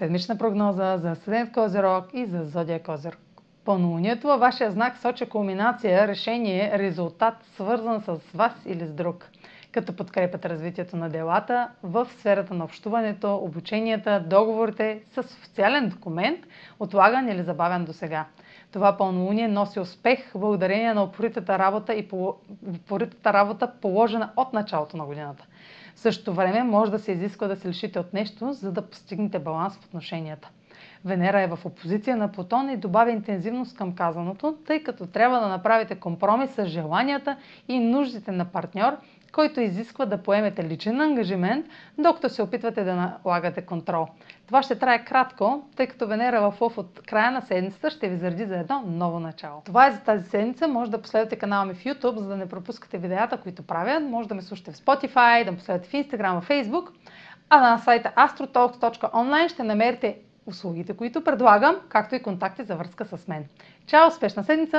Седмична прогноза за Асцендент Козерог и за Зодия Козерог. Пълнолунието във вашия знак сочи кулминация, решение, резултат, свързан с вас или с друг, като подкрепят развитието на делата в сферата на общуването, обученията, договорите с официален документ, отлаган или забавен до сега. Това пълнолуние носи успех благодарение на упоритата работа и упоритата работа, положена от началото на годината. Същото време може да се изисква да се лишите от нещо, за да постигнете баланс в отношенията. Венера е в опозиция на Плутон и добавя интензивност към казаното, тъй като трябва да направите компромис с желанията и нуждите на партньор, който изисква да поемете личен ангажимент, докато се опитвате да налагате контрол. Това ще трае кратко, тъй като Венера в Лъв от края на седмицата ще ви заради за едно ново начало. Това е за тази седмица. Може да последвате канала ми в YouTube, за да не пропускате видеята, които правя. Може да ме слушате в Spotify, да ме последвате в Instagram, в Facebook. А на сайта astrotalks.online ще намерите услугите, които предлагам, както и контакти за връзка с мен. Чао! Успешна седмица!